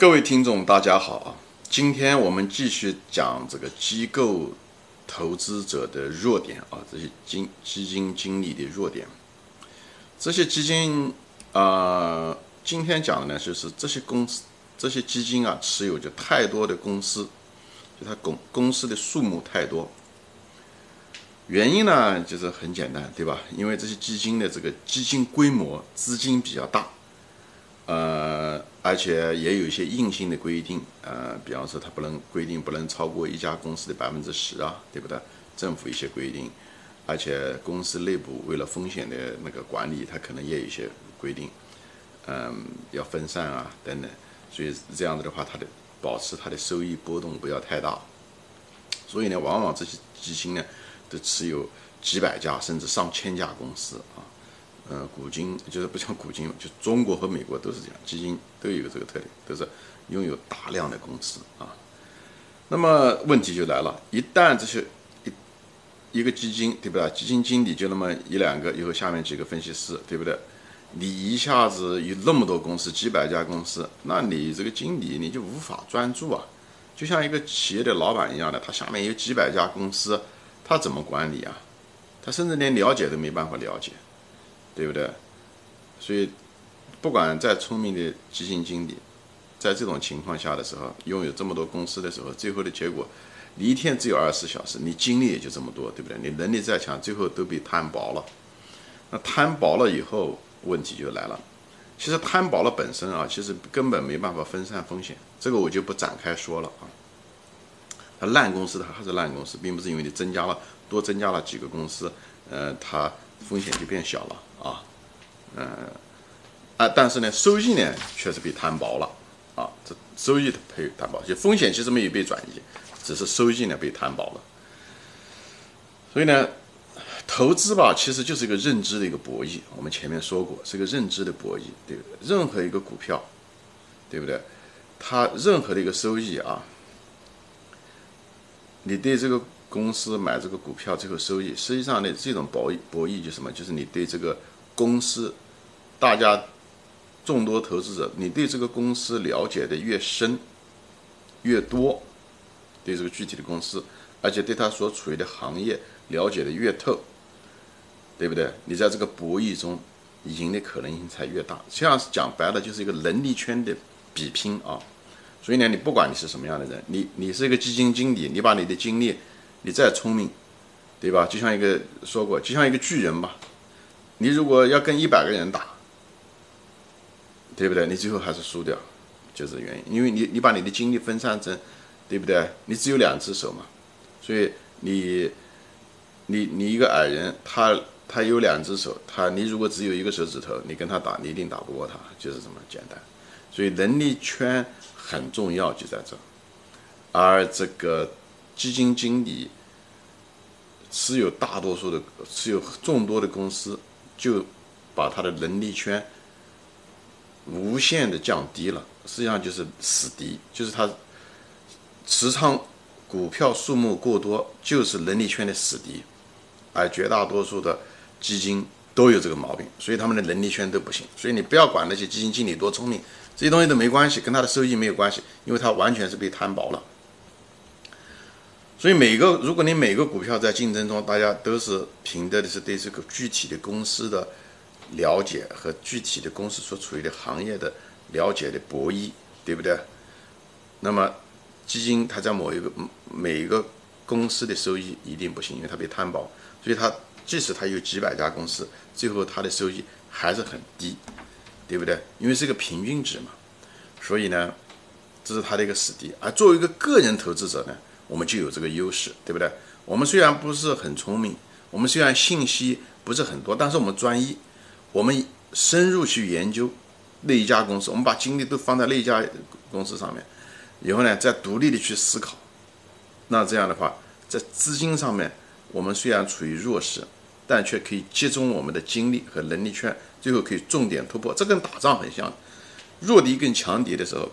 各位听众，大家好啊！今天我们继续讲这个机构投资者的弱点啊，这些基基金经理的弱点。这些基金啊，今天讲的呢，就是这些公司、这些基金啊，持有着太多的公司，就它公公司的数目太多。原因呢，就是很简单，对吧？因为这些基金的这个基金规模、资金比较大。呃，而且也有一些硬性的规定，呃，比方说它不能规定不能超过一家公司的百分之十啊，对不对？政府一些规定，而且公司内部为了风险的那个管理，它可能也有一些规定，嗯，要分散啊等等，所以这样子的话，它的保持它的收益波动不要太大，所以呢，往往这些基金呢都持有几百家甚至上千家公司啊。呃，股金就是不像股金，就中国和美国都是这样，基金都有这个特点，都是拥有大量的公司啊。那么问题就来了，一旦这些一一个基金，对不对？基金经理就那么一两个，以后下面几个分析师，对不对？你一下子有那么多公司，几百家公司，那你这个经理你就无法专注啊。就像一个企业的老板一样的，他下面有几百家公司，他怎么管理啊？他甚至连了解都没办法了解。对不对？所以，不管再聪明的基金经理，在这种情况下的时候，拥有这么多公司的时候，最后的结果，你一天只有二十四小时，你精力也就这么多，对不对？你能力再强，最后都被摊薄了。那摊薄了以后，问题就来了。其实摊薄了本身啊，其实根本没办法分散风险，这个我就不展开说了啊。它烂公司它还是烂公司，并不是因为你增加了多增加了几个公司，呃，它风险就变小了。啊，嗯，啊，但是呢，收益呢确实被摊薄了，啊，这收益的被摊薄，就风险其实没有被转移，只是收益呢被摊薄了。所以呢，投资吧，其实就是一个认知的一个博弈。我们前面说过，是个认知的博弈，对不对？任何一个股票，对不对？它任何的一个收益啊，你对这个公司买这个股票最后收益，实际上呢，这种博弈博弈就什么？就是你对这个。公司，大家众多投资者，你对这个公司了解的越深、越多，对这个具体的公司，而且对他所处于的行业了解的越透，对不对？你在这个博弈中赢的可能性才越大。这样讲白了，就是一个能力圈的比拼啊。所以呢，你不管你是什么样的人，你你是一个基金经理，你把你的精力，你再聪明，对吧？就像一个说过，就像一个巨人吧。你如果要跟一百个人打，对不对？你最后还是输掉，就是原因。因为你你把你的精力分散成，对不对？你只有两只手嘛，所以你你你一个矮人，他他有两只手，他你如果只有一个手指头，你跟他打，你一定打不过他，就是这么简单。所以能力圈很重要，就在这。而这个基金经理持有大多数的持有众多的公司。就把他的能力圈无限的降低了，实际上就是死敌，就是他持仓股票数目过多，就是能力圈的死敌，而绝大多数的基金都有这个毛病，所以他们的能力圈都不行。所以你不要管那些基金经理多聪明，这些东西都没关系，跟他的收益没有关系，因为他完全是被摊薄了。所以每个，如果你每个股票在竞争中，大家都是凭的的是对这个具体的公司的了解和具体的公司所处于的行业的了解的博弈，对不对？那么基金它在某一个每一个公司的收益一定不行，因为它被摊薄，所以它即使它有几百家公司，最后它的收益还是很低，对不对？因为是个平均值嘛。所以呢，这是它的一个死敌。而作为一个个人投资者呢？我们就有这个优势，对不对？我们虽然不是很聪明，我们虽然信息不是很多，但是我们专一，我们深入去研究那一家公司，我们把精力都放在那一家公司上面，以后呢，再独立的去思考。那这样的话，在资金上面，我们虽然处于弱势，但却可以集中我们的精力和能力圈，最后可以重点突破。这跟打仗很像，弱敌跟强敌的时候。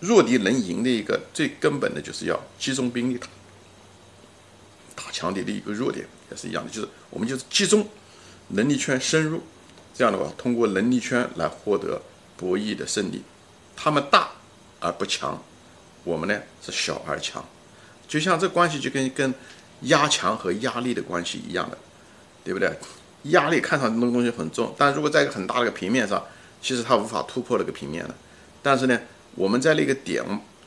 弱敌能赢的一个最根本的就是要集中兵力打打强敌的一个弱点也是一样的，就是我们就是集中能力圈深入，这样的话通过能力圈来获得博弈的胜利。他们大，而不强，我们呢是小而强。就像这关系就跟跟压强和压力的关系一样的，对不对？压力看上去那东西很重，但如果在一个很大的一个平面上，其实它无法突破那个平面的。但是呢，我们在那个点，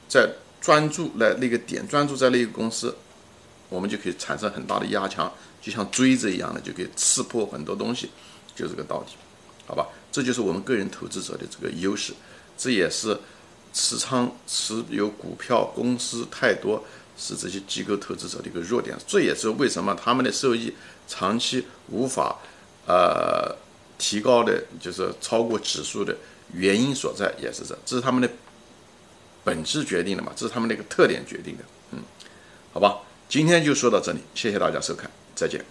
在专注来那个点，专注在那个公司，我们就可以产生很大的压强，就像锥子一样的，就可以刺破很多东西，就这个道理，好吧？这就是我们个人投资者的这个优势，这也是持仓持有股票公司太多。是这些机构投资者的一个弱点，这也是为什么他们的收益长期无法呃提高的，就是超过指数的原因所在，也是这，这是他们的本质决定的嘛，这是他们那个特点决定的，嗯，好吧，今天就说到这里，谢谢大家收看，再见。